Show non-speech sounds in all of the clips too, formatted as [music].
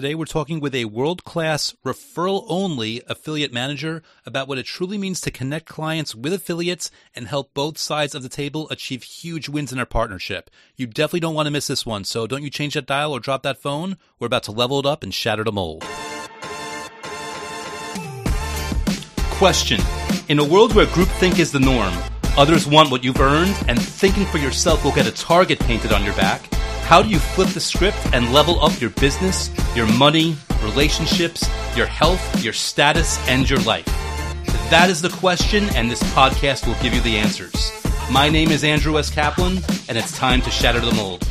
Today, we're talking with a world class referral only affiliate manager about what it truly means to connect clients with affiliates and help both sides of the table achieve huge wins in their partnership. You definitely don't want to miss this one, so don't you change that dial or drop that phone. We're about to level it up and shatter the mold. Question In a world where groupthink is the norm, others want what you've earned, and thinking for yourself will get a target painted on your back how do you flip the script and level up your business, your money, relationships, your health, your status, and your life? That is the question, and this podcast will give you the answers. My name is Andrew S. Kaplan, and it's time to shatter the mold.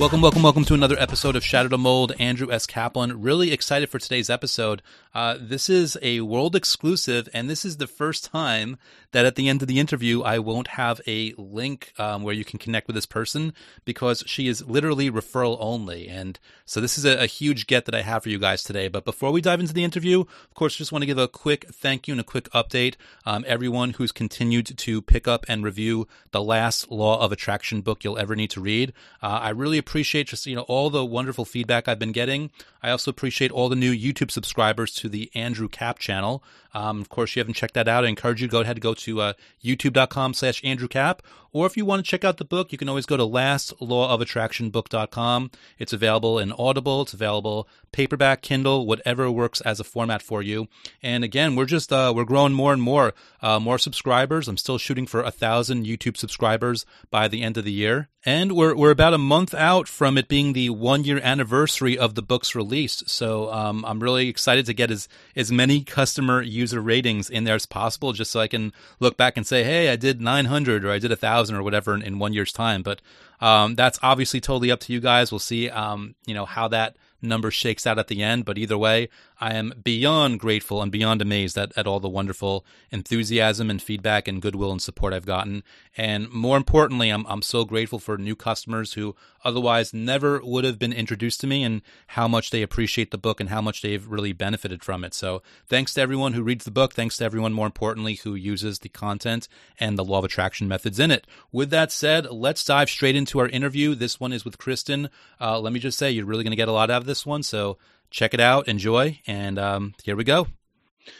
Welcome, welcome, welcome to another episode of Shatter the Mold. Andrew S. Kaplan. Really excited for today's episode. Uh, this is a world exclusive, and this is the first time that at the end of the interview, I won't have a link um, where you can connect with this person because she is literally referral only. And so this is a, a, huge get that I have for you guys today. But before we dive into the interview, of course, just want to give a quick thank you and a quick update. Um, everyone who's continued to pick up and review the last Law of Attraction book you'll ever need to read. Uh, I really appreciate just you know all the wonderful feedback I've been getting. I also appreciate all the new YouTube subscribers to the Andrew Cap channel. Um, of course, you haven't checked that out. I encourage you to go ahead and go to uh, youtube.com slash Andrew Cap. Or if you want to check out the book, you can always go to lastlawofattractionbook.com. It's available in Audible. It's available paperback, Kindle, whatever works as a format for you. And again, we're just, uh, we're growing more and more, uh, more subscribers. I'm still shooting for a thousand YouTube subscribers by the end of the year. And we're, we're about a month out from it being the one year anniversary of the book's release. So, um, I'm really excited to get as, as many customer user ratings in there as possible just so I can look back and say, Hey, I did 900 or I did a thousand thousand or whatever in, in one year's time. But um, that's obviously totally up to you guys. We'll see, um, you know, how that number shakes out at the end. But either way, I am beyond grateful and beyond amazed at, at all the wonderful enthusiasm and feedback and goodwill and support I've gotten. And more importantly, I'm, I'm so grateful for new customers who otherwise never would have been introduced to me and how much they appreciate the book and how much they've really benefited from it. So thanks to everyone who reads the book. Thanks to everyone, more importantly, who uses the content and the law of attraction methods in it. With that said, let's dive straight into our interview. This one is with Kristen. Uh, let me just say, you're really going to get a lot out of this one. So check it out, enjoy, and um, here we go.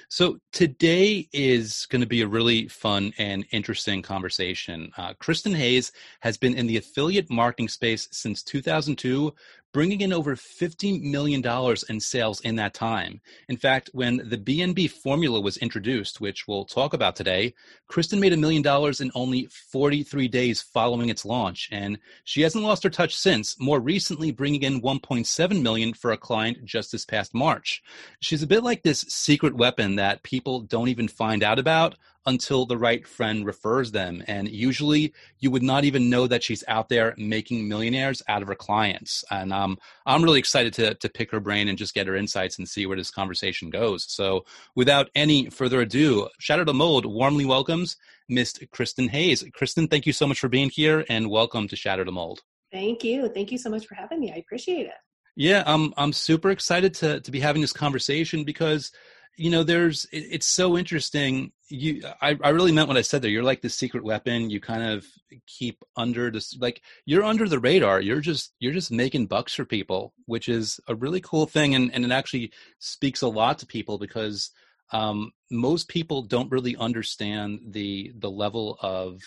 So today is going to be a really fun and interesting conversation. Uh, Kristen Hayes has been in the affiliate marketing space since 2002, bringing in over $50 million in sales in that time. In fact, when the BNB formula was introduced, which we'll talk about today, Kristen made a million dollars in only 43 days following its launch. And she hasn't lost her touch since, more recently bringing in 1.7 million for a client just this past March. She's a bit like this secret weapon that people don't even find out about until the right friend refers them. And usually you would not even know that she's out there making millionaires out of her clients. And um, I'm really excited to, to pick her brain and just get her insights and see where this conversation goes. So without any further ado, Shatter the Mold warmly welcomes Miss Kristen Hayes. Kristen, thank you so much for being here and welcome to Shatter the Mold. Thank you. Thank you so much for having me. I appreciate it. Yeah, I'm I'm super excited to to be having this conversation because you know there's it, it's so interesting. You I, I really meant what i said there. You're like the secret weapon. You kind of keep under this like you're under the radar. You're just you're just making bucks for people which is a really cool thing. And, and it actually speaks a lot to people because um, most people don't really understand the the level of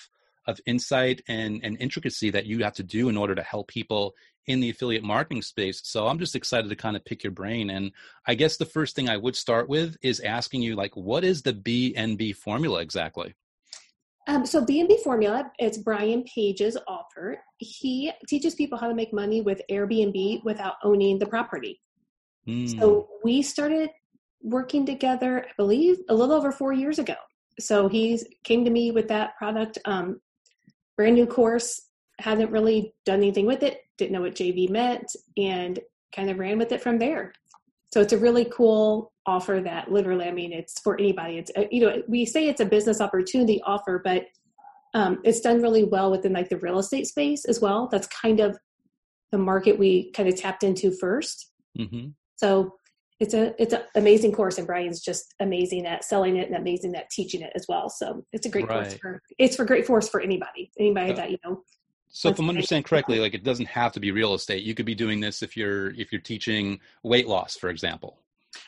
of insight and, and intricacy that you have to do in order to help people in the affiliate marketing space. So I'm just excited to kind of pick your brain. And I guess the first thing I would start with is asking you, like, what is the BNB formula exactly? Um, so BNB formula, it's Brian Page's offer. He teaches people how to make money with Airbnb without owning the property. Mm. So we started working together, I believe, a little over four years ago. So he came to me with that product, um, brand new course, hadn't really done anything with it, didn't know what JV meant, and kind of ran with it from there. So it's a really cool offer that literally, I mean, it's for anybody. It's, uh, you know, we say it's a business opportunity offer, but um, it's done really well within like the real estate space as well. That's kind of the market we kind of tapped into 1st mm-hmm. So it's a it's an amazing course, and Brian's just amazing at selling it and amazing at teaching it as well. So it's a great right. course for it's for great force for anybody, anybody that you know So if I'm understanding correctly, like it doesn't have to be real estate. You could be doing this if you're if you're teaching weight loss, for example.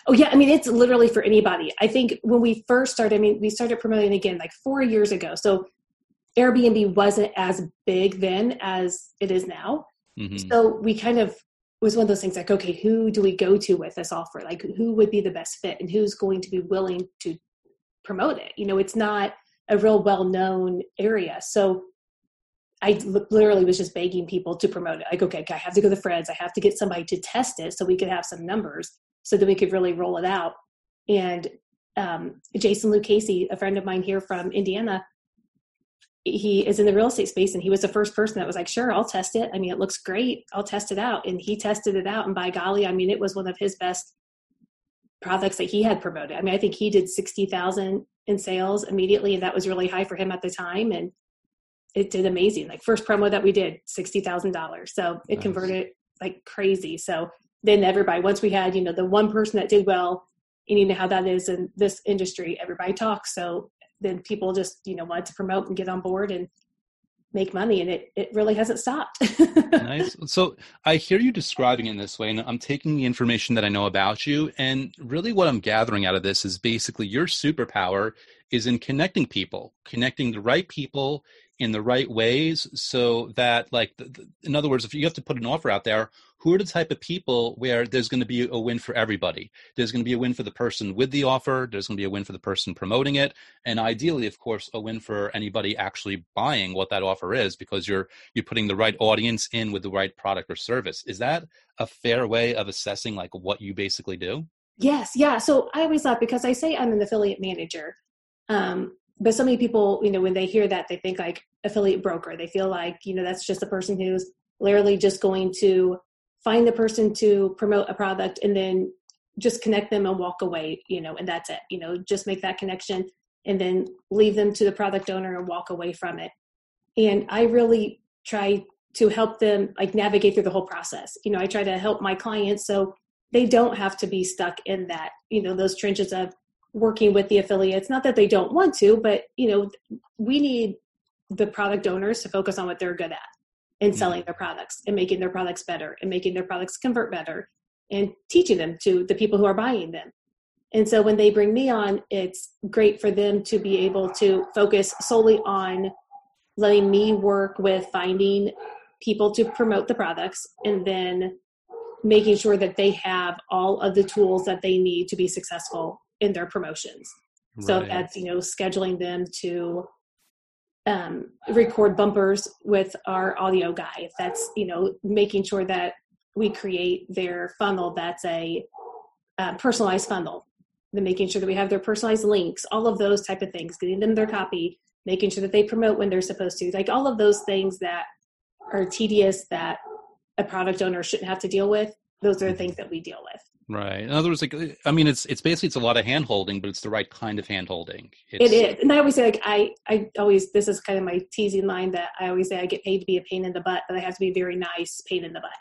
Oh yeah, I mean it's literally for anybody. I think when we first started, I mean we started promoting again like four years ago. So Airbnb wasn't as big then as it is now. Mm-hmm. So we kind of was one of those things like, okay, who do we go to with this offer? Like who would be the best fit and who's going to be willing to promote it? You know, it's not a real well known area. So I literally was just begging people to promote it. Like, okay, I have to go to Fred's. I have to get somebody to test it so we could have some numbers so that we could really roll it out. And um, Jason Lucchese, a friend of mine here from Indiana, he is in the real estate space and he was the first person that was like, sure, I'll test it. I mean, it looks great. I'll test it out. And he tested it out. And by golly, I mean, it was one of his best products that he had promoted. I mean, I think he did 60,000 in sales immediately. And that was really high for him at the time. And it did amazing. Like first promo that we did, $60,000. So it nice. converted like crazy. So then everybody, once we had, you know, the one person that did well, and you know how that is in this industry, everybody talks. So then people just you know wanted to promote and get on board and make money and it, it really hasn't stopped. [laughs] Nice. So i hear you describing in this way and i'm taking the information that i know about you and really what i'm gathering out of this is basically your superpower is in connecting people connecting the right people in the right ways so that like the, the, in other words if you have to put an offer out there who are the type of people where there's going to be a win for everybody? There's going to be a win for the person with the offer there's going to be a win for the person promoting it and ideally of course a win for anybody actually buying what that offer is because you're you're putting the right audience in with the right product or service. Is that a fair way of assessing like what you basically do? Yes yeah so i always thought because i say i'm an affiliate manager um, but so many people, you know, when they hear that, they think like affiliate broker. They feel like, you know, that's just a person who's literally just going to find the person to promote a product and then just connect them and walk away, you know, and that's it. You know, just make that connection and then leave them to the product owner and walk away from it. And I really try to help them like navigate through the whole process. You know, I try to help my clients so they don't have to be stuck in that, you know, those trenches of working with the affiliates not that they don't want to but you know we need the product owners to focus on what they're good at and mm-hmm. selling their products and making their products better and making their products convert better and teaching them to the people who are buying them and so when they bring me on it's great for them to be able to focus solely on letting me work with finding people to promote the products and then making sure that they have all of the tools that they need to be successful in their promotions. Right. So that's you know scheduling them to um, record bumpers with our audio guy. If that's you know making sure that we create their funnel that's a uh, personalized funnel, then making sure that we have their personalized links, all of those type of things, getting them their copy, making sure that they promote when they're supposed to, like all of those things that are tedious that a product owner shouldn't have to deal with. Those are the things that we deal with. Right. In other words, like I mean, it's it's basically it's a lot of hand holding, but it's the right kind of hand holding. It is, and I always say like I I always this is kind of my teasing line that I always say I get paid to be a pain in the butt, but I have to be very nice pain in the butt.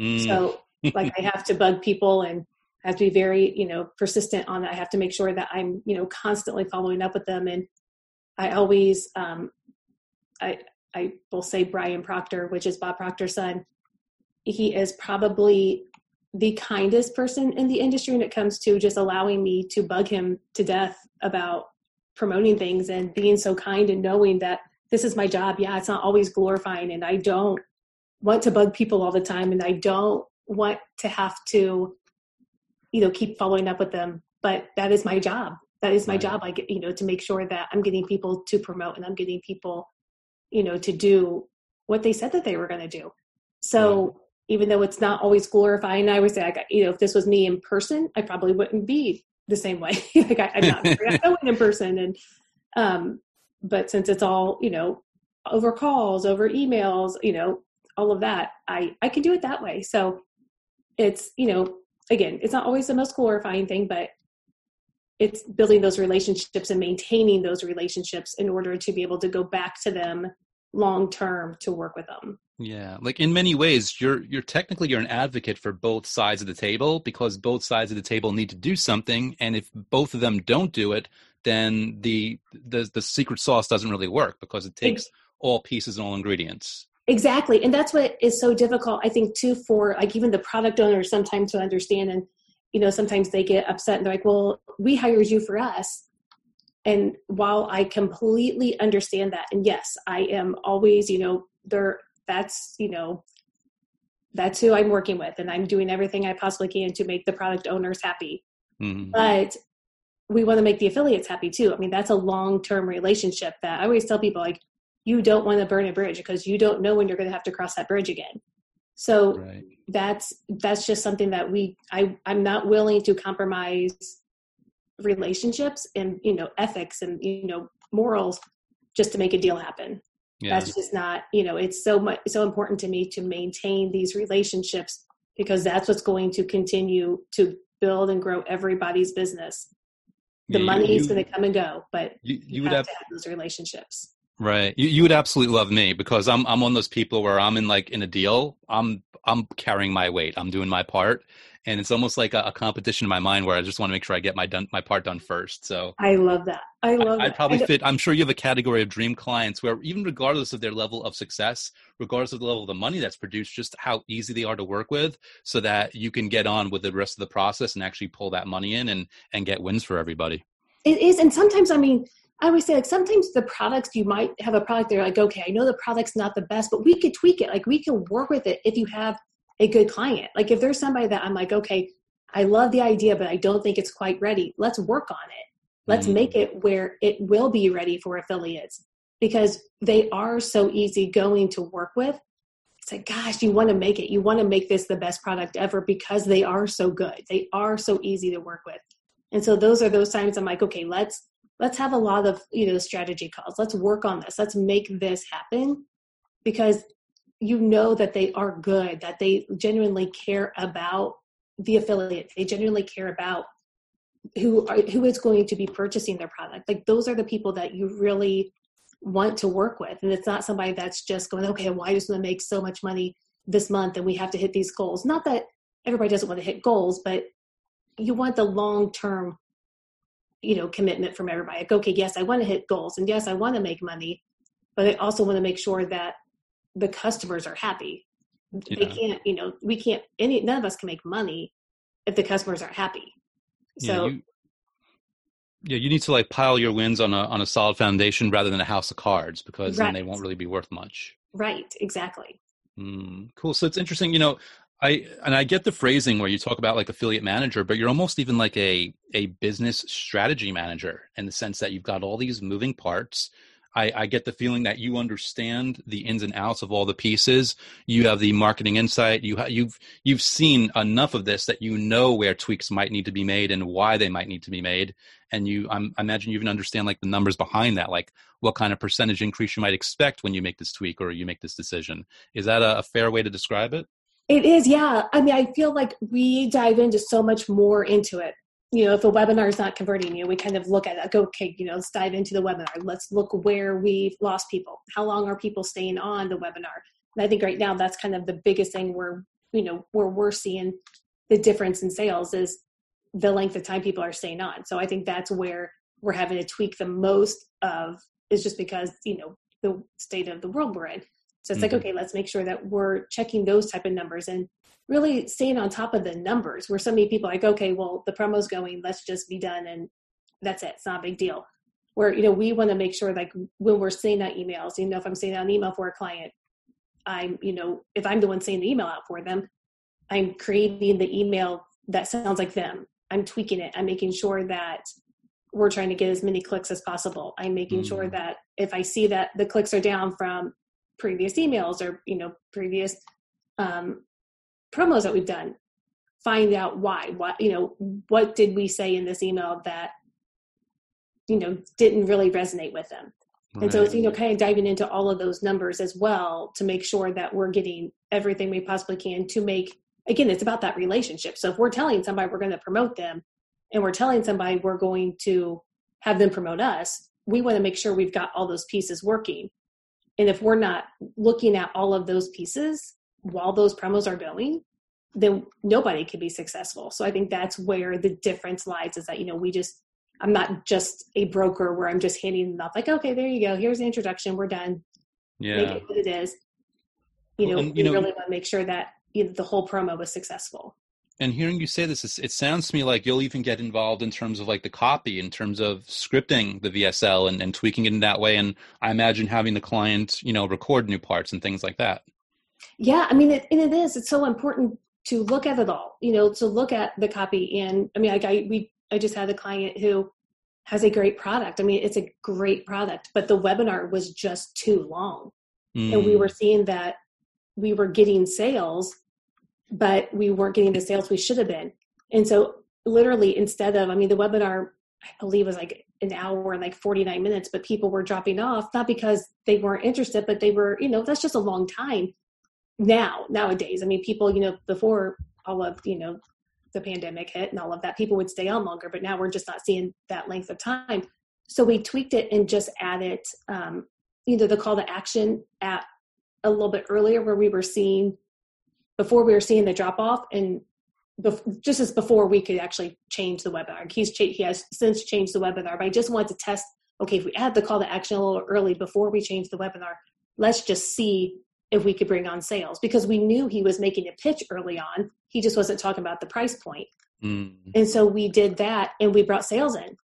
Mm. So like I have to bug people and I have to be very you know persistent on it. I have to make sure that I'm you know constantly following up with them, and I always um I I will say Brian Proctor, which is Bob Proctor's son. He is probably the kindest person in the industry when it comes to just allowing me to bug him to death about promoting things and being so kind and knowing that this is my job. Yeah, it's not always glorifying and I don't want to bug people all the time and I don't want to have to you know keep following up with them, but that is my job. That is my right. job like you know to make sure that I'm getting people to promote and I'm getting people you know to do what they said that they were going to do. So even though it's not always glorifying. I always say, like, you know, if this was me in person, I probably wouldn't be the same way. [laughs] like I, am not [laughs] very outgoing in person, and um, but since it's all you know over calls, over emails, you know, all of that, I I can do it that way. So it's you know, again, it's not always the most glorifying thing, but it's building those relationships and maintaining those relationships in order to be able to go back to them long term to work with them. Yeah, like in many ways, you're you're technically you're an advocate for both sides of the table because both sides of the table need to do something, and if both of them don't do it, then the the the secret sauce doesn't really work because it takes all pieces and all ingredients. exactly and that's what is so difficult i think too for like even the product owners sometimes to understand and you know sometimes they get upset and they're like well we hired you for us and while i completely understand that and yes i am always you know there that's you know that's who i'm working with and i'm doing everything i possibly can to make the product owners happy mm-hmm. but we want to make the affiliates happy too i mean that's a long term relationship that i always tell people like you don't want to burn a bridge because you don't know when you're going to have to cross that bridge again so right. that's that's just something that we i i'm not willing to compromise relationships and you know ethics and you know morals just to make a deal happen yeah. that's just not you know it's so much so important to me to maintain these relationships because that's what's going to continue to build and grow everybody's business the yeah, money is going to come and go but you, you, you would have, have to have those relationships Right. You, you would absolutely love me because I'm I'm one of those people where I'm in like in a deal. I'm I'm carrying my weight. I'm doing my part, and it's almost like a, a competition in my mind where I just want to make sure I get my done my part done first. So I love that. I love. I, I'd probably fit. I'm sure you have a category of dream clients where even regardless of their level of success, regardless of the level of the money that's produced, just how easy they are to work with, so that you can get on with the rest of the process and actually pull that money in and and get wins for everybody. It is, and sometimes I mean I always say like sometimes the products you might have a product they're like okay I know the product's not the best but we could tweak it like we can work with it if you have a good client. Like if there's somebody that I'm like okay I love the idea but I don't think it's quite ready let's work on it. Let's mm-hmm. make it where it will be ready for affiliates because they are so easy going to work with. It's like gosh you want to make it. You want to make this the best product ever because they are so good. They are so easy to work with. And so those are those times I'm like okay let's let's have a lot of you know strategy calls. Let's work on this. Let's make this happen because you know that they are good that they genuinely care about the affiliate. They genuinely care about who are who is going to be purchasing their product. Like those are the people that you really want to work with. And it's not somebody that's just going okay well i just want to make so much money this month and we have to hit these goals. Not that everybody doesn't want to hit goals but you want the long term you know commitment from everybody. Like okay yes i want to hit goals and yes i want to make money but i also want to make sure that the customers are happy. Yeah. they can't you know we can't any none of us can make money if the customers aren't happy. So yeah, you, yeah, you need to like pile your wins on a on a solid foundation rather than a house of cards because right. then they won't really be worth much. Right exactly. Mm, cool. So it's interesting you know I and I get the phrasing where you talk about like affiliate manager, but you're almost even like a a business strategy manager in the sense that you've got all these moving parts. I, I get the feeling that you understand the ins and outs of all the pieces. You have the marketing insight. You ha- you've you've seen enough of this that you know where tweaks might need to be made and why they might need to be made. And you, I'm, I imagine you even understand like the numbers behind that, like what kind of percentage increase you might expect when you make this tweak or you make this decision. Is that a, a fair way to describe it? It is, yeah. I mean, I feel like we dive into so much more into it. You know, if a webinar is not converting you, we kind of look at it, go, okay, you know, let's dive into the webinar. Let's look where we've lost people. How long are people staying on the webinar? And I think right now that's kind of the biggest thing where, you know, where we're seeing the difference in sales is the length of time people are staying on. So I think that's where we're having to tweak the most of is just because, you know, the state of the world we're in. So it's mm-hmm. like, okay, let's make sure that we're checking those type of numbers and really staying on top of the numbers where so many people like, okay, well, the promo's going, let's just be done and that's it. It's not a big deal. Where, you know, we want to make sure like when we're sending out emails, you know, if I'm sending out an email for a client, I'm, you know, if I'm the one sending the email out for them, I'm creating the email that sounds like them. I'm tweaking it. I'm making sure that we're trying to get as many clicks as possible. I'm making mm-hmm. sure that if I see that the clicks are down from previous emails or you know previous um, promos that we've done. Find out why what you know what did we say in this email that you know didn't really resonate with them. Right. and so it's you know kind of diving into all of those numbers as well to make sure that we're getting everything we possibly can to make again it's about that relationship. So if we're telling somebody we're going to promote them and we're telling somebody we're going to have them promote us we want to make sure we've got all those pieces working and if we're not looking at all of those pieces while those promos are going, then nobody can be successful. So I think that's where the difference lies is that, you know, we just, I'm not just a broker where I'm just handing them off like, okay, there you go. Here's the introduction. We're done. Yeah. Make it what it is. you know, and, you we know, really want to make sure that you know, the whole promo was successful and hearing you say this, it sounds to me like you'll even get involved in terms of like the copy, in terms of scripting the VSL and, and tweaking it in that way. And I imagine having the client, you know, record new parts and things like that. Yeah, I mean, it, and it is. It's so important to look at it all. You know, to look at the copy. And I mean, like I we I just had a client who has a great product. I mean, it's a great product, but the webinar was just too long, mm. and we mm. were seeing that we were getting sales but we weren't getting the sales we should have been. And so, literally, instead of, I mean, the webinar, I believe, was like an hour and like 49 minutes, but people were dropping off, not because they weren't interested, but they were, you know, that's just a long time now, nowadays. I mean, people, you know, before all of, you know, the pandemic hit and all of that, people would stay on longer, but now we're just not seeing that length of time. So we tweaked it and just added um, either the call to action at a little bit earlier where we were seeing before we were seeing the drop off and bef- just as before we could actually change the webinar. He's cha- he has since changed the webinar, but I just wanted to test. Okay, if we add the call to action a little early before we change the webinar, let's just see if we could bring on sales because we knew he was making a pitch early on. He just wasn't talking about the price point. Mm. And so we did that and we brought sales in.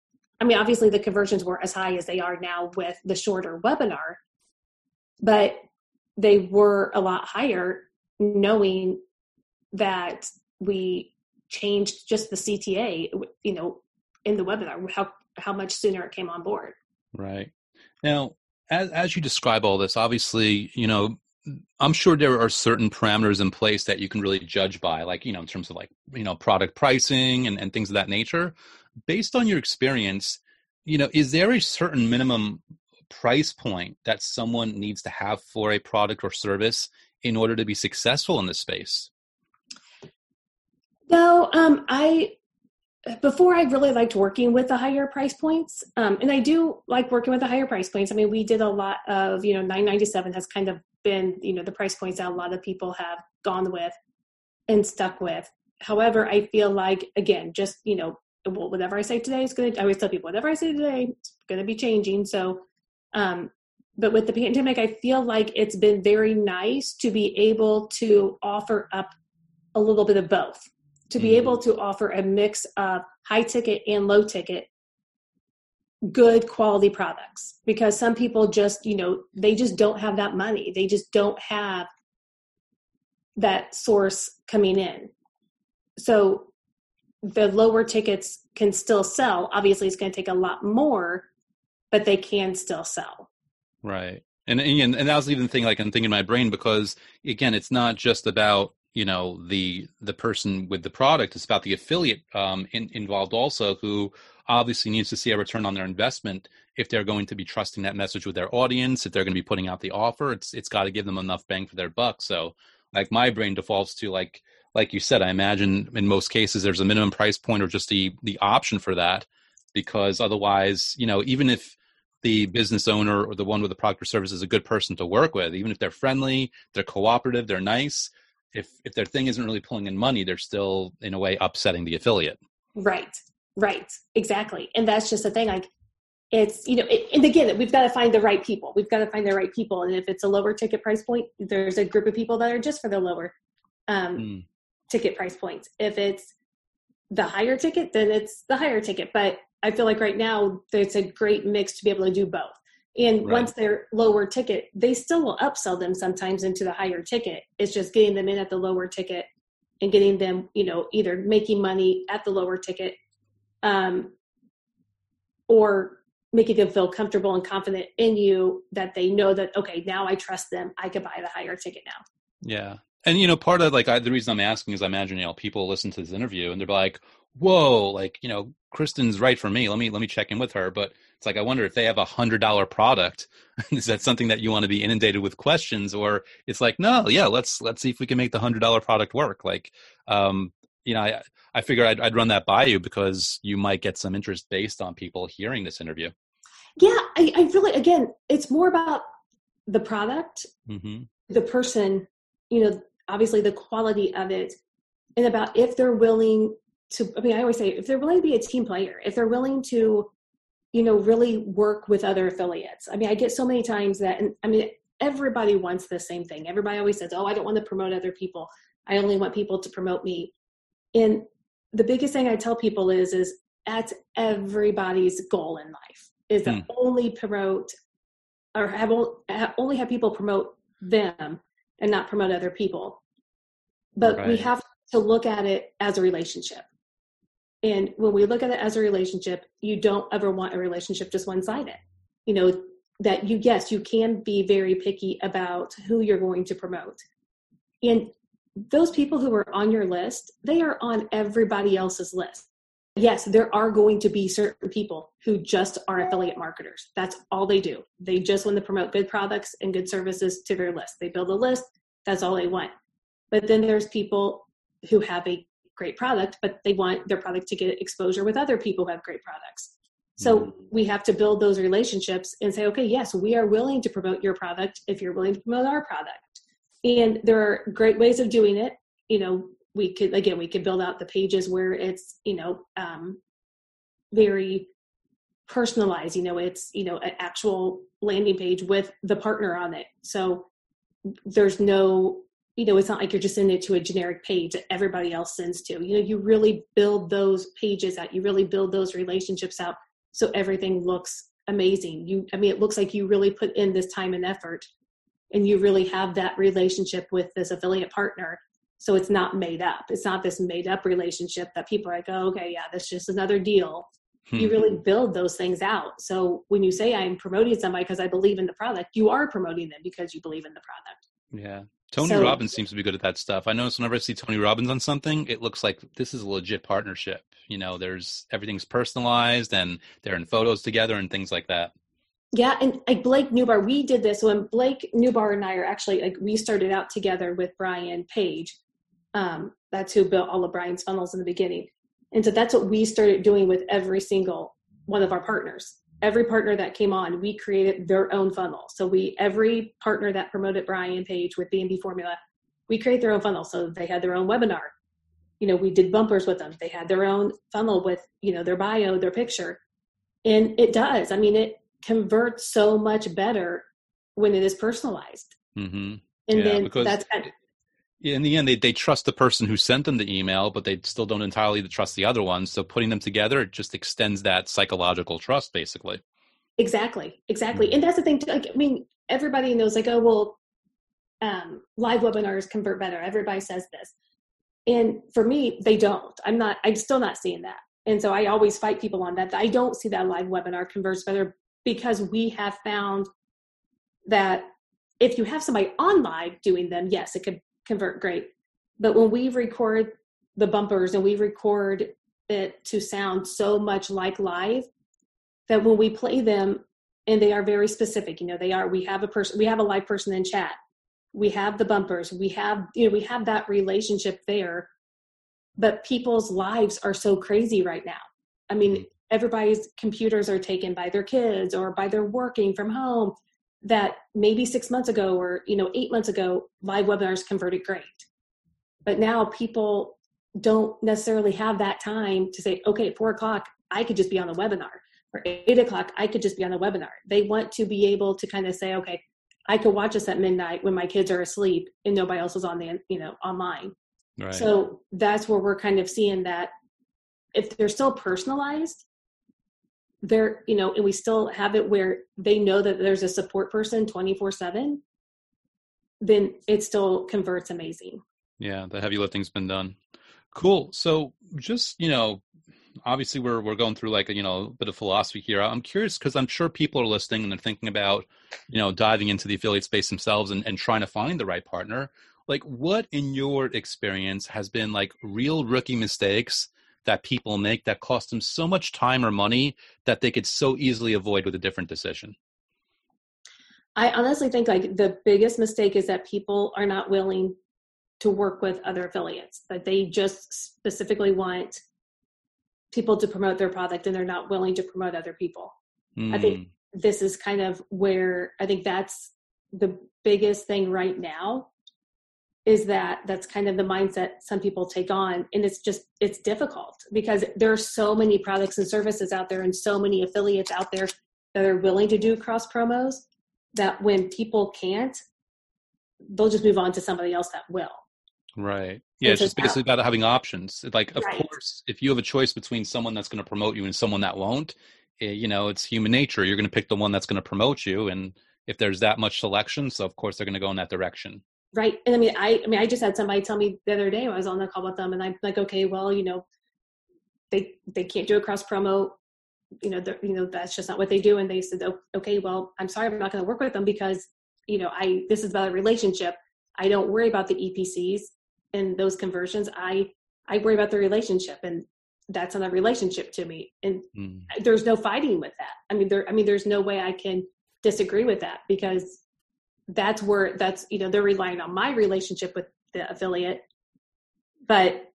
I mean, obviously the conversions weren't as high as they are now with the shorter webinar, but they were a lot higher knowing that we changed just the CTA, you know, in the webinar, how how much sooner it came on board. Right. Now, as as you describe all this, obviously, you know, I'm sure there are certain parameters in place that you can really judge by, like, you know, in terms of like, you know, product pricing and, and things of that nature. Based on your experience, you know, is there a certain minimum price point that someone needs to have for a product or service in order to be successful in this space? No, um, I before I really liked working with the higher price points, um, and I do like working with the higher price points. I mean, we did a lot of you know nine ninety seven has kind of been you know the price points that a lot of people have gone with and stuck with. However, I feel like again, just you know, whatever I say today is going to. I always tell people whatever I say today is going to be changing. So um, but with the pandemic, I feel like it's been very nice to be able to offer up a little bit of both, to be mm-hmm. able to offer a mix of high ticket and low ticket good quality products. Because some people just you know they just don't have that money. They just don't have that source coming in. So the lower tickets can still sell. Obviously it's going to take a lot more but they can still sell Right. And, and and that was even the thing like I'm thinking in my brain because again it's not just about you know the the person with the product it's about the affiliate um, in, involved also who obviously needs to see a return on their investment if they're going to be trusting that message with their audience if they're going to be putting out the offer it's it's got to give them enough bang for their buck so like my brain defaults to like like you said i imagine in most cases there's a minimum price point or just the the option for that because otherwise you know even if the business owner or the one with the product or service is a good person to work with, even if they're friendly, they're cooperative, they're nice. If if their thing isn't really pulling in money, they're still in a way upsetting the affiliate. Right, right, exactly, and that's just the thing. Like it's you know, it, and again, we've got to find the right people. We've got to find the right people, and if it's a lower ticket price point, there's a group of people that are just for the lower um, mm. ticket price points. If it's the higher ticket, then it's the higher ticket. But I feel like right now it's a great mix to be able to do both. And right. once they're lower ticket, they still will upsell them sometimes into the higher ticket. It's just getting them in at the lower ticket and getting them, you know, either making money at the lower ticket um, or making them feel comfortable and confident in you that they know that, okay, now I trust them. I could buy the higher ticket now. Yeah. And, you know, part of like I, the reason I'm asking is I imagine, you know, people listen to this interview and they're like, whoa, like, you know, Kristen's right for me. Let me let me check in with her. But it's like I wonder if they have a hundred dollar product. [laughs] is that something that you want to be inundated with questions, or it's like no, yeah, let's let's see if we can make the hundred dollar product work. Like, um, you know, I I figure I'd, I'd run that by you because you might get some interest based on people hearing this interview. Yeah, I, I really again, it's more about the product, mm-hmm. the person, you know, obviously the quality of it, and about if they're willing to i mean i always say if they're willing to be a team player if they're willing to you know really work with other affiliates i mean i get so many times that and i mean everybody wants the same thing. Everybody always says, "Oh, I don't want to promote other people. I only want people to promote me." And the biggest thing I tell people is is that's everybody's goal in life is to hmm. only promote or have only have people promote them and not promote other people. But right. we have to look at it as a relationship. And when we look at it as a relationship, you don't ever want a relationship just one sided. You know, that you, yes, you can be very picky about who you're going to promote. And those people who are on your list, they are on everybody else's list. Yes, there are going to be certain people who just are affiliate marketers. That's all they do. They just want to promote good products and good services to their list. They build a list, that's all they want. But then there's people who have a great product, but they want their product to get exposure with other people who have great products. So mm-hmm. we have to build those relationships and say, okay, yes, we are willing to promote your product if you're willing to promote our product. And there are great ways of doing it. You know, we could again we could build out the pages where it's you know um, very personalized. You know, it's you know an actual landing page with the partner on it. So there's no you know, it's not like you're just sending it to a generic page that everybody else sends to. You know, you really build those pages out, you really build those relationships out so everything looks amazing. You I mean it looks like you really put in this time and effort and you really have that relationship with this affiliate partner. So it's not made up. It's not this made up relationship that people are like, oh, okay, yeah, that's just another deal. Hmm. You really build those things out. So when you say I'm promoting somebody because I believe in the product, you are promoting them because you believe in the product. Yeah. Tony so, Robbins seems to be good at that stuff. I notice whenever I see Tony Robbins on something, it looks like this is a legit partnership. You know, there's everything's personalized and they're in photos together and things like that. Yeah, and like Blake Nubar, we did this when Blake Nubar and I are actually like we started out together with Brian Page. Um, that's who built all of Brian's funnels in the beginning. And so that's what we started doing with every single one of our partners every partner that came on, we created their own funnel. So we every partner that promoted Brian Page with BNB Formula, we create their own funnel. So they had their own webinar. You know, we did bumpers with them. They had their own funnel with, you know, their bio, their picture. And it does. I mean, it converts so much better when it is personalized. Mm-hmm. And yeah, then that's kind of, in the end, they, they trust the person who sent them the email, but they still don't entirely trust the other one. So putting them together, it just extends that psychological trust, basically. Exactly, exactly. Mm-hmm. And that's the thing. Too, like, I mean, everybody knows, like, oh, well, um, live webinars convert better. Everybody says this. And for me, they don't. I'm not, I'm still not seeing that. And so I always fight people on that. I don't see that live webinar converts better because we have found that if you have somebody on live doing them, yes, it could convert great. But when we record the bumpers and we record it to sound so much like live that when we play them and they are very specific, you know, they are, we have a person, we have a live person in chat, we have the bumpers, we have, you know, we have that relationship there. But people's lives are so crazy right now. I mean, mm-hmm. everybody's computers are taken by their kids or by their working from home that maybe six months ago or you know eight months ago live webinars converted great. But now people don't necessarily have that time to say okay at four o'clock i could just be on the webinar. Or eight o'clock i could just be on the webinar. They want to be able to kind of say okay i could watch this at midnight when my kids are asleep and nobody else is on the you know online. Right. so that's where we're kind of seeing that if they're still personalized there you know and we still have it where they know that there's a support person 24 7 then it still converts amazing. Yeah the heavy lifting's been done. Cool. So just you know obviously we're we're going through like a you know a bit of philosophy here. I'm curious because i'm sure people are listening and they're thinking about you know diving into the affiliate space themselves and, and trying to find the right partner. Like what in your experience has been like real rookie mistakes that people make that cost them so much time or money that they could so easily avoid with a different decision? I honestly think like the biggest mistake is that people are not willing to work with other affiliates. That they just specifically want people to promote their product and they're not willing to promote other people. Mm. I think hmm. this is kind of where I think that's the biggest thing right now is that that's kind of the mindset some people take on and it's just it's difficult because there are so many products and services out there and so many affiliates out there that are willing to do cross promos that when people can't, they'll just move on to somebody else that will. Right. Yeah, it's just basically about having options. Like, of right. course, if you have a choice between someone that's going to promote you and someone that won't, eh, you know, it's human nature. You're going to pick the one that's going to promote you, and if there's that much selection, so of course they're going to go in that direction. Right. And I mean, I, I mean, I just had somebody tell me the other day I was on the call with them, and I'm like, okay, well, you know, they they can't do a cross promo. You know, you know that's just not what they do. And they said, okay, well, I'm sorry, I'm not going to work with them because you know, I this is about a relationship. I don't worry about the EPCs and those conversions. I I worry about the relationship, and that's not a relationship to me. And mm. there's no fighting with that. I mean, there. I mean, there's no way I can disagree with that because that's where that's you know they're relying on my relationship with the affiliate, but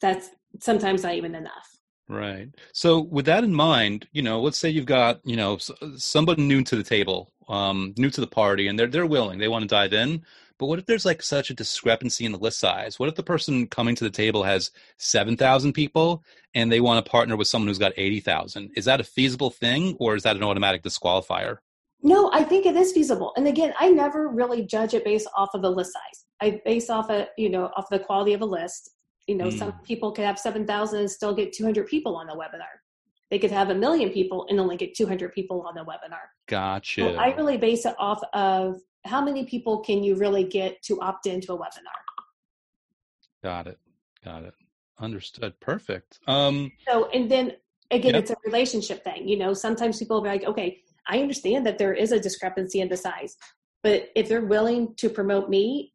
that's sometimes not even enough. Right. So with that in mind, you know, let's say you've got, you know, somebody new to the table, um, new to the party, and they're they're willing, they want to dive in. But what if there's like such a discrepancy in the list size? What if the person coming to the table has seven thousand people and they want to partner with someone who's got eighty thousand? Is that a feasible thing, or is that an automatic disqualifier? No, I think it is feasible. And again, I never really judge it based off of the list size. I base off of you know off the quality of a list you know, mm. some people could have 7,000 and still get 200 people on the webinar. They could have a million people and only get 200 people on the webinar. Gotcha. So I really base it off of how many people can you really get to opt into a webinar. Got it. Got it. Understood. Perfect. Um, so, and then again, yep. it's a relationship thing. You know, sometimes people are like, okay, I understand that there is a discrepancy in the size, but if they're willing to promote me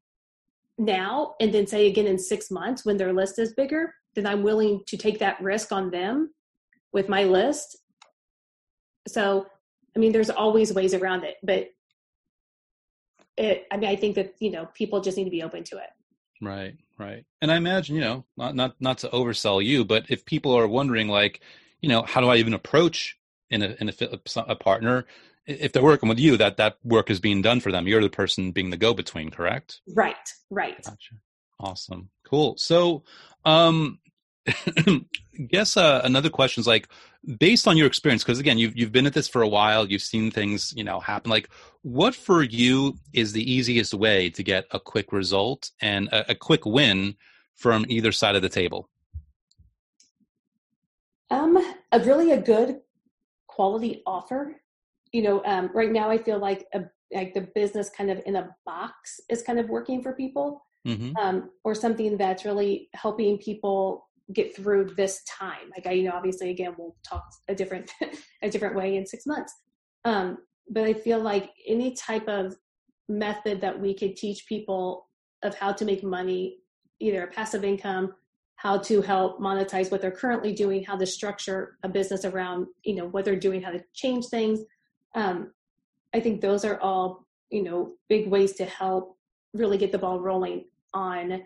now and then say again in six months when their list is bigger, then I'm willing to take that risk on them with my list. So, I mean, there's always ways around it, but it, I mean, I think that, you know, people just need to be open to it. Right, right. And I imagine, you know, not, not, not to oversell you, but if people are wondering like, you know, how do I even approach in a, in a, a partner? if they're working with you, that that work is being done for them. You're the person being the go-between, correct? Right, right. Gotcha. Awesome, cool. So, um, [clears throat] guess uh, another question is like, based on your experience, because again, you've you've been at this for a while, you've seen things, you know, happen. Like, what for you is the easiest way to get a quick result and a, a quick win from either side of the table? Um, a really a good quality offer you know, um, right now I feel like a, like the business kind of in a box is kind of working for people, mm-hmm. um, or something that's really helping people get through this time. Like I, you know, obviously, again, we'll talk a different [laughs] a different way in six months. Um, but I feel like any type of method that we could teach people of how to make money, either a passive income, how to help monetize what they're currently doing, how to structure a business around, you know, what they're doing, how to change things, um, I think those are all you know big ways to help really get the ball rolling on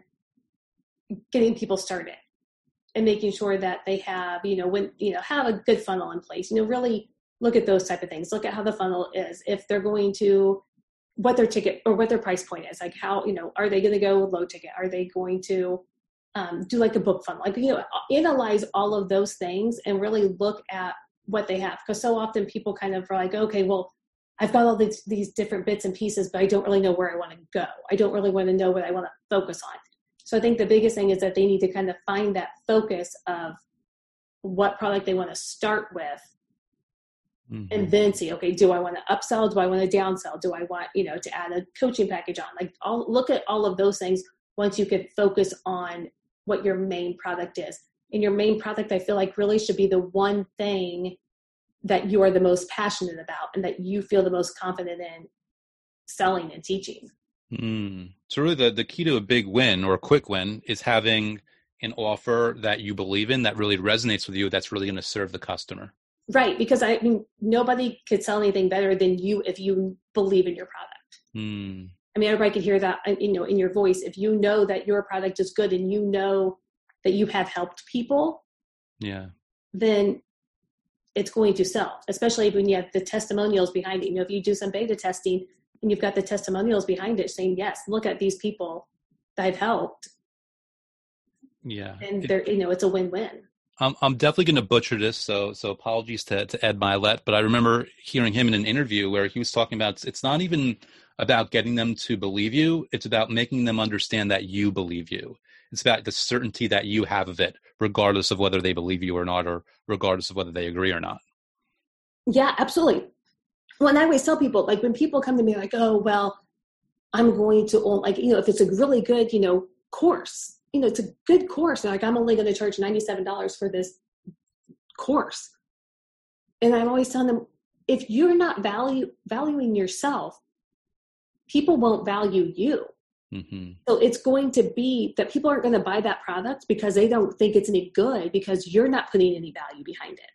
getting people started and making sure that they have you know when you know have a good funnel in place you know really look at those type of things. Look at how the funnel is. If they're going to what their ticket or what their price point is. Like how you know are they going to go low ticket? Are they going to um, do like a book funnel like you know analyze all of those things and really look at what they have. Because so often people kind of are like okay well i've got all these, these different bits and pieces but i don't really know where i want to go. I don't really want to know what i want to focus on. So i think the biggest thing is that they need to kind of find that focus of what product they want to start with mm-hmm. and then see okay do i want to upsell? Do i want to downsell? Do i want you know to add a coaching package on? Like all look at all of those things once you can focus on what your main product is and your main product i feel like really should be the one thing that you are the most passionate about and that you feel the most confident in selling and teaching mm. so really the, the key to a big win or a quick win is having an offer that you believe in that really resonates with you that's really going to serve the customer right because i mean nobody could sell anything better than you if you believe in your product mm. I mean everybody could hear that uh, you know in your voice if you know that your product is good and you know that you have helped people, yeah, then it's going to sell, especially when you have the testimonials behind it. You know, if you do some beta testing and you've got the testimonials behind it saying, yes, look at these people that I've helped. Yeah. And they're, you know, it's a win-win. I'm, I'm definitely going to butcher this, so so apologies to, to Ed Mylett, but I remember hearing him in an interview where he was talking about it's not even about getting them to believe you, it's about making them understand that you believe you. It's about the certainty that you have of it, regardless of whether they believe you or not, or regardless of whether they agree or not. Yeah, absolutely. Well, and I always tell people, like when people come to me like, oh, well, I'm going to, only like, you know, if it's a really good, you know, course, you know, it's a good course. And like, I'm only going to charge $97 for this course. And I'm always telling them, if you're not value valuing yourself, people won't value you. Mm-hmm. So it's going to be that people aren't going to buy that product because they don't think it's any good because you're not putting any value behind it.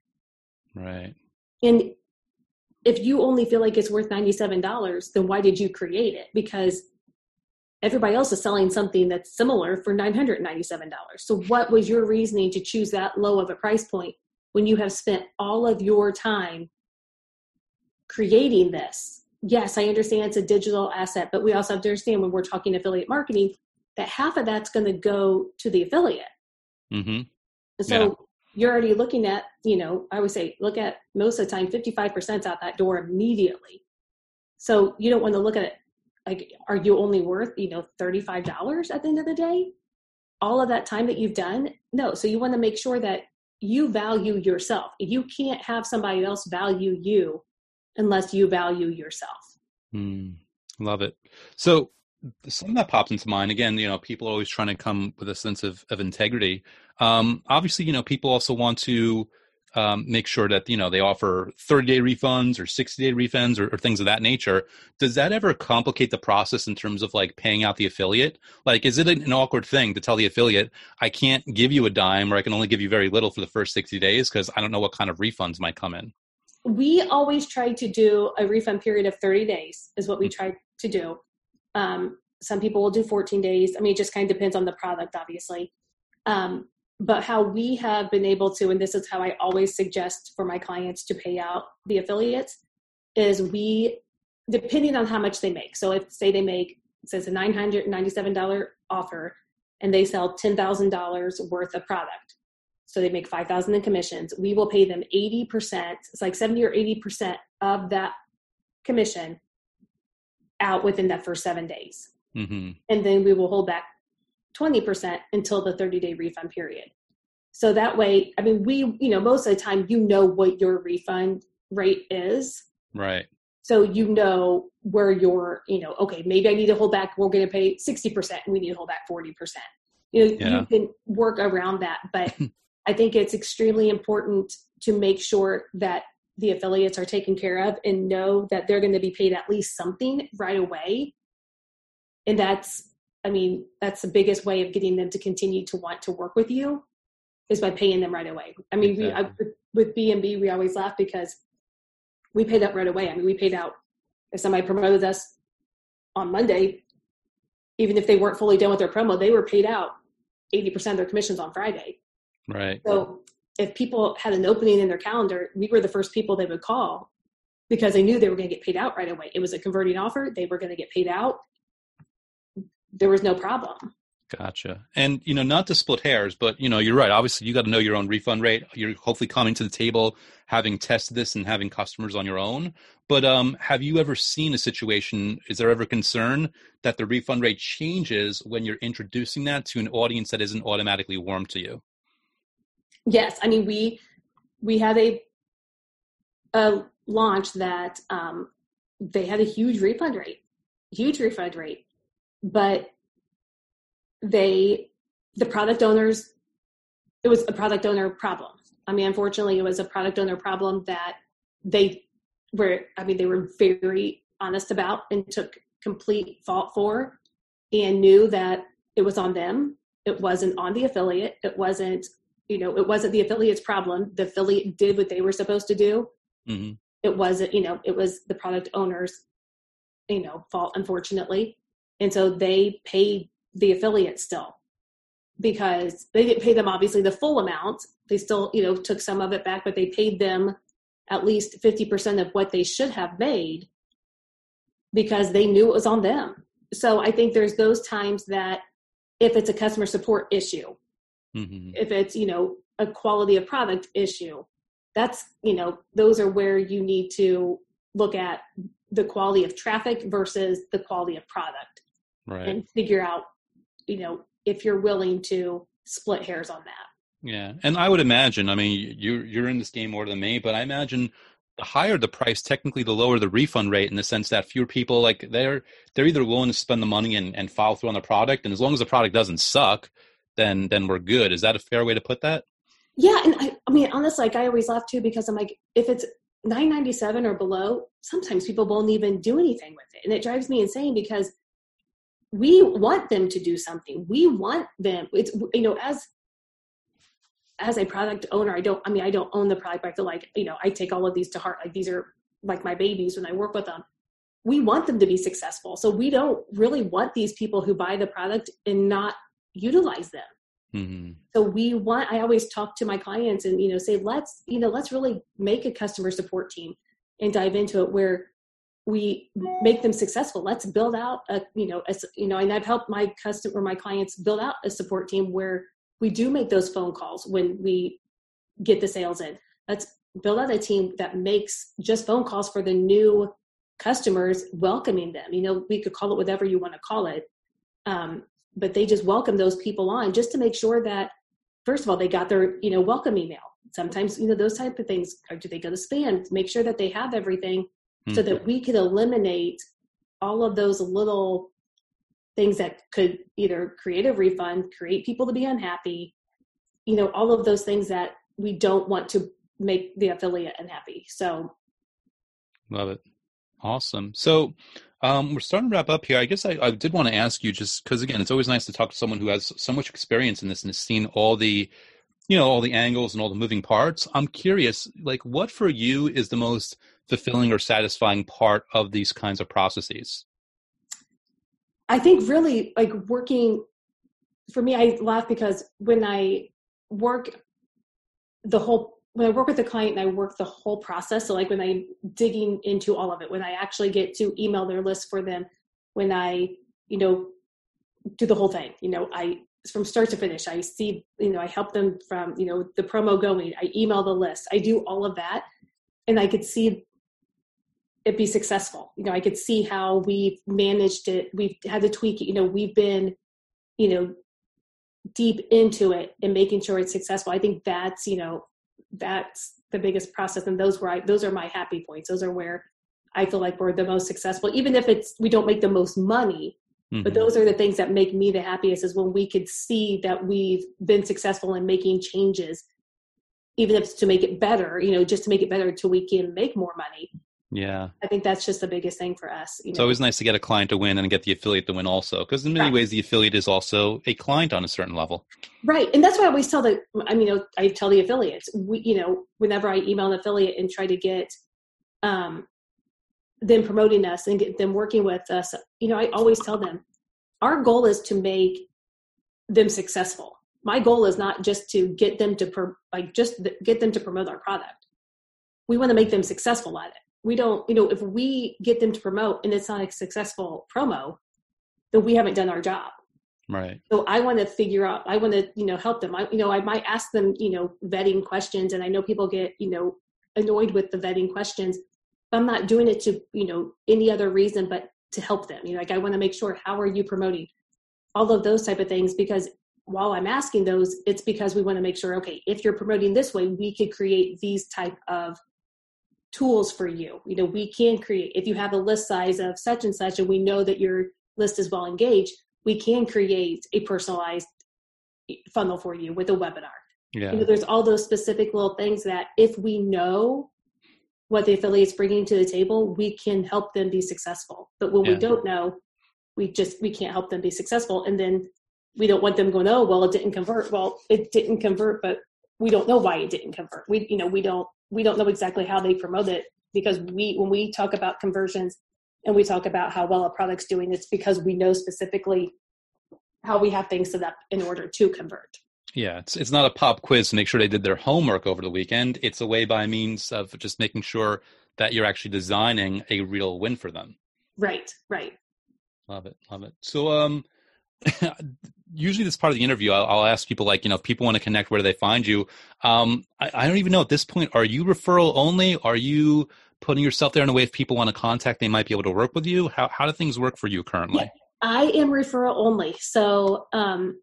Right. And if you only feel like it's worth $97, then why did you create it? Because everybody else is selling something that's similar for $997. So, what was your reasoning to choose that low of a price point when you have spent all of your time creating this? Yes, I understand it's a digital asset, but we also have to understand when we're talking affiliate marketing that half of that's going to go to the affiliate. Mm-hmm. So, yeah. you're already looking at, you know, I would say look at most of the time 55% out that door immediately. So, you don't want to look at it like are you only worth you know $35 at the end of the day all of that time that you've done no so you want to make sure that you value yourself you can't have somebody else value you unless you value yourself. Mm, love it. So something that pops into mind again you know people are always trying to come with a sense of, of integrity. Um, obviously you know people also want to um, make sure that you know they offer 30 day refunds or 60 day refunds or, or, things of that nature. Does that ever complicate the process in terms of like paying out the affiliate? Like is it an awkward thing to tell the affiliate i can't give you a dime or i can only give you very little for the first 60 days because i don't know what kind of refunds might come in we always try to do a refund period of 30 days is what we mm-hmm. try to do um, some people will do 14 days i mean it just kind of depends on the product obviously um, but how we have been able to, and this is how I always suggest for my clients to pay out the affiliates, is we, depending on how much they make. So if say they make, says a $997 offer and they sell $10,000 worth of product. So they make 5,000 in commissions. We will pay them 80%, it's like 70 or 80% of that commission out within that first seven days. Mm-hmm. And then we will hold back 20% until the 30 day refund period. So that way, I mean, we, you know, most of the time, you know what your refund rate is. Right. So you know where you're, you know, okay, maybe I need to hold back. We're going to pay 60% and we need to hold back 40%. You know, yeah. you can work around that. But [laughs] I think it's extremely important to make sure that the affiliates are taken care of and know that they're going to be paid at least something right away. And that's I mean, that's the biggest way of getting them to continue to want to work with you is by paying them right away. I mean, exactly. we, I, with BNB, we always laugh because we paid up right away. I mean, we paid out if somebody promoted us on Monday, even if they weren't fully done with their promo, they were paid out 80% of their commissions on Friday. Right. So if people had an opening in their calendar, we were the first people they would call because they knew they were going to get paid out right away. It was a converting offer. They were going to get paid out there was no problem. Gotcha. And you know, not to split hairs, but you know, you're right. Obviously, you got to know your own refund rate. You're hopefully coming to the table having tested this and having customers on your own. But um, have you ever seen a situation? Is there ever concern that the refund rate changes when you're introducing that to an audience that isn't automatically warm to you? Yes, I mean we we had a a launch that um, they had a huge refund rate, huge refund rate but they the product owners it was a product owner problem. I mean unfortunately it was a product owner problem that they were i mean they were very honest about and took complete fault for and knew that it was on them. It wasn't on the affiliate. It wasn't you know it wasn't the affiliate's problem the affiliate did what they were supposed to do mm-hmm. it wasn't you know it was the product owner's you know fault unfortunately and so they paid the affiliate still because they didn't pay them obviously the full amount. They still, you know, took some of it back, but they paid them at least 50% of what they should have made because they knew it was on them. So I think there's those times that if it's a customer support issue, mm-hmm. if it's, you know, a quality of product issue. That's you know those are where you need to look at the quality of traffic versus the quality of product. Right. and figure out you know if you're willing to split hairs on that. Yeah. And i would imagine i mean you you're in this game more than me but i imagine the higher the price technically the lower the refund rate in the sense that fewer people like they're they're either willing to spend the money and, and follow through on the product. And as long as the product doesn't suck then then we're good. Is that a fair way to put that? Yeah and i, I mean honestly like i always laugh too because i'm like if it's 997 or below sometimes people won't even do anything with it. And it drives me insane because we want them to do something. We want them it's you know as as a product owner i don't i mean i don't own the product but i feel like you know i take all of these to heart like these are like my babies when i work with them. We want them to be successful. So we don't really want these people who buy the product and not utilize them. Mm-hmm. so we want i always talk to my clients and you know say let's you know let's really make a customer support team and dive into it where we make them successful. Let's build out a you know as you know and i've helped my customer my clients build out a support team where we do make those phone calls when we get the sales in. Let's build out a team that makes just phone calls for the new customers welcoming them. You know we could call it whatever you want to call it. Um, but they just welcome those people on just to make sure that first of all they got their you know welcome email sometimes you know those type of things or do they go to spam make sure that they have everything mm-hmm. so that mm-hmm. we could eliminate all of those little things that could either create a refund create people to be unhappy you know all of those things that we don't want to make the affiliate unhappy so love it awesome so um, we're starting to wrap up here. I guess I, I did want to ask you just because again, it's always nice to talk to someone who has so much experience in this and has seen all the, you know, all the angles and all the moving parts. I'm curious, like, what for you is the most fulfilling or satisfying part of these kinds of processes? I think really like working for me, I laugh because when I work the whole when I work with a client and I work the whole process, so like when I'm digging into all of it, when I actually get to email their list for them, when I, you know, do the whole thing, you know, I from start to finish, I see, you know, I help them from, you know, the promo going, I email the list, I do all of that, and I could see it be successful. You know, I could see how we've managed it. We've had to tweak it. You know, we've been, you know, deep into it and making sure it's successful. I think that's, you know, that's the biggest process and those where I those are my happy points. Those are where I feel like we're the most successful, even if it's we don't make the most money. Mm-hmm. But those are the things that make me the happiest is when we could see that we've been successful in making changes, even if it's to make it better, you know, just to make it better until we can make more money. Yeah. I think that's just the biggest thing for us. You know? It's always nice to get a client to win and get the affiliate to win also, because in many right. ways the affiliate is also a client on a certain level. Right. And that's why I always tell the, I mean, I tell the affiliates, we, you know, whenever I email an affiliate and try to get um, them promoting us and get them working with us, you know, I always tell them our goal is to make them successful. My goal is not just to get them to, like, just get them to promote our product. We want to make them successful at it we don't you know if we get them to promote and it's not a successful promo then we haven't done our job. Right. So i want to figure out i want to you know help them. I you know i might ask them you know vetting questions and i know people get you know annoyed with the vetting questions i'm not doing it to you know any other reason but to help them. You know like i want to make sure how are you promoting? All of those type of things because while i'm asking those it's because we want to make sure okay if you're promoting this way we could create these type of tools for you. You know, we can create, if you have a list size of such and such, and we know that your list is well engaged, we can create a personalized funnel for you with a webinar. Yeah. You know, there's all those specific little things that if we know what the affiliate's bringing to the table, we can help them be successful. But when yeah. we don't know, we just we can't help them be successful. And then we don't want them going, oh, well, it didn't convert. Well, it didn't convert, but we don't know why it didn't convert. We, you know, we don't we don't know exactly how they promote it because we when we talk about conversions and we talk about how well a product's doing it's because we know specifically how we have things set up in order to convert. Yeah it's it's not a pop quiz to make sure they did their homework over the weekend. It's a way by means of just making sure that you're actually designing a real win for them. Right right. Love it love it. So um [laughs] usually this part of the interview, I'll, I'll, ask people like, you know, if people want to connect, where do they find you? Um, I, I, don't even know at this point. Are you referral only? Are you putting yourself there in a way if people want to contact, they might be able to work with you? How how do things work for you currently? Yeah, I am referral only. So, um,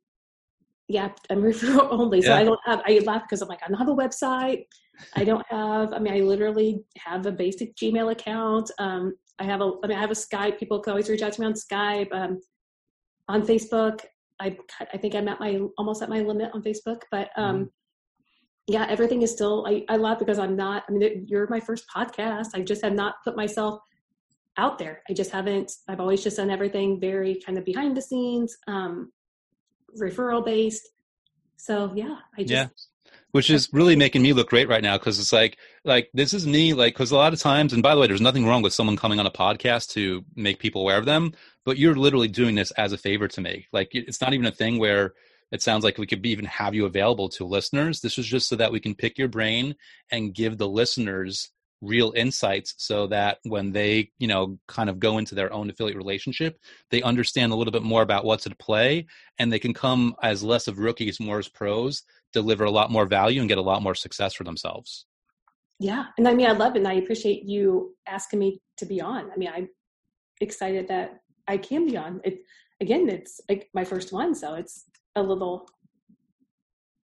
yeah, I'm [laughs] referral only. So yeah. I don't have. I laugh because I'm like, I don't have a website. I don't have. I mean, I literally have a basic Gmail account. Um, I have a. I mean, I have a Skype. People can always reach out to me on Skype. Um, on Facebook. I I think I'm at my almost at my limit on Facebook, but um, mm-hmm. yeah, everything is still. I I laugh because I'm not. I mean, you're my first podcast. I just have not put myself out there. I just haven't. I've always just done everything very kind of behind the scenes, um, referral based. So yeah, I just. Yeah which is really making me look great right now because it's like like this is me like because a lot of times and by the way there's nothing wrong with someone coming on a podcast to make people aware of them but you're literally doing this as a favor to me. Like it's not even a thing where it sounds like we could even have you available to listeners. This is just so that we can pick your brain and give the listeners real insights so that when they you know kind of go into their own affiliate relationship they understand a little bit more about what's at play and they can come as less of rookies more as pros deliver a lot more value and get a lot more success for themselves. Yeah. And I mean, I love it. And I appreciate you asking me to be on. I mean, I'm excited that I can be on. It again, it's like my first one. So it's a little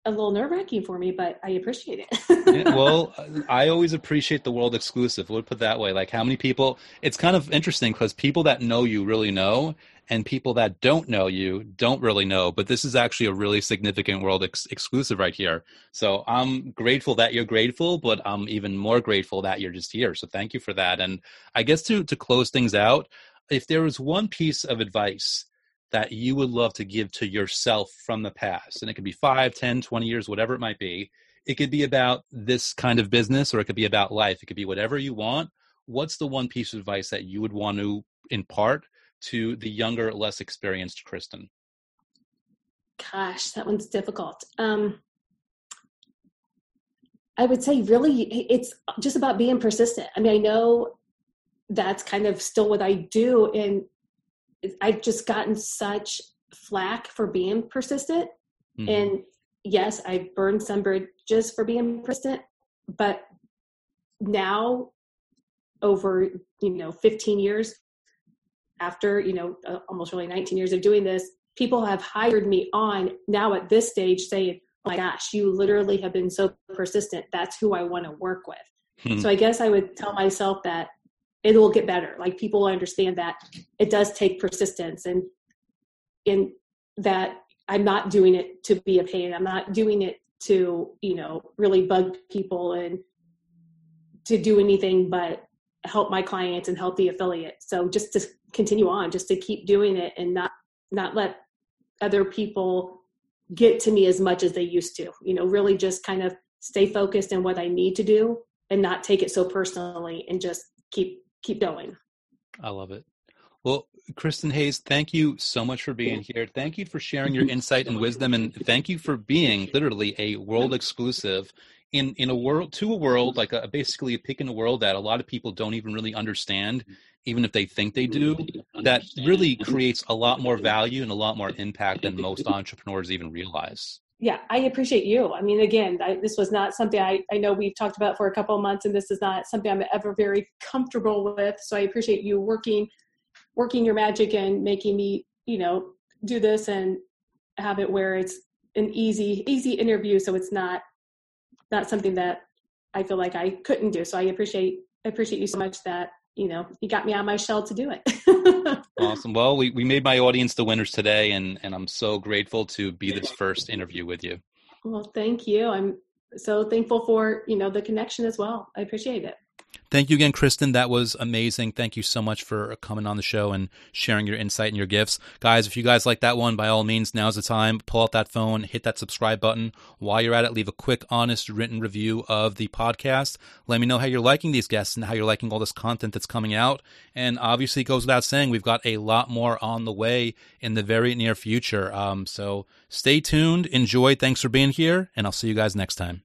a little nerve wracking for me, but I appreciate it. yeah, [laughs] well, I always appreciate the world exclusive. We'll put that way. Like how many people? It's kind of interesting because people that know you really know, and people that don't know you don't really know. But this is actually a really significant world ex- exclusive right here. So I'm grateful that you're grateful, but I'm even more grateful that you're just here. So thank you for that. And I guess to to close things out, if there was one piece of advice that you would love to give to yourself from the past and it could be 5 10 20 years whatever it might be. It could be about this kind of business or it could be about life. It could be whatever you want. What's the one piece of advice that you would want to impart to the younger less experienced kristen? Gosh that one's difficult. Um i would say really it's just about being persistent. I mean i know that's kind of still what i do and I've just gotten such flack for being persistent. Mm-hmm. And yes, I burned some bridges for being persistent, but now over, you know, 15 years after, you know, uh, almost really 19 years of doing this, people have hired me on now at this stage saying, oh my gosh, you literally have been so persistent. That's who I want to work with. Mm-hmm. So I guess I would tell myself that it will get better. Like people understand that it does take persistence and in that i'm not doing it to be a pain. I'm not doing it to you know really bug people and to do anything but help my clients and help the affiliate. So just to continue on just to keep doing it and not not let other people get to me as much as they used to. You know really just kind of stay focused on what i need to do and not take it so personally and just keep keep going. I love it. Well, Kristen Hayes, thank you so much for being here. Thank you for sharing your [laughs] insight and wisdom, and thank you for being literally a world [laughs] exclusive in in a world to a world like a, basically a pick in a world that a lot of people don't even really understand, even if they think they do. That really creates a lot more value and a lot more impact than most entrepreneurs even realize yeah, I appreciate you. I mean, again, I, this was not something I, I know we've talked about for a couple of months, and this is not something I'm ever very comfortable with. So I appreciate you working, working your magic and making me, you know, do this and have it where it's an easy, easy interview. So it's not, not something that I feel like I couldn't do. So I appreciate, appreciate you so much that you know, he got me out of my shell to do it. [laughs] awesome. Well, we, we made my audience the winners today, and, and I'm so grateful to be this first interview with you. Well, thank you. I'm so thankful for, you know, the connection as well. I appreciate it. Thank you again, Kristen. That was amazing. Thank you so much for coming on the show and sharing your insight and your gifts. Guys, if you guys like that one, by all means, now's the time. Pull out that phone, hit that subscribe button. While you're at it, leave a quick, honest, written review of the podcast. Let me know how you're liking these guests and how you're liking all this content that's coming out. And obviously, it goes without saying, we've got a lot more on the way in the very near future. Um, so stay tuned, enjoy. Thanks for being here, and I'll see you guys next time.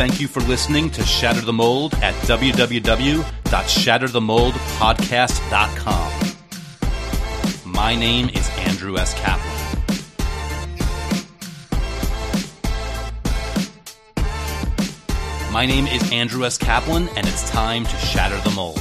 Thank you for listening to Shatter the Mold at www.shatterthemoldpodcast.com. My name is Andrew S. Kaplan. My name is Andrew S. Kaplan, and it's time to shatter the mold.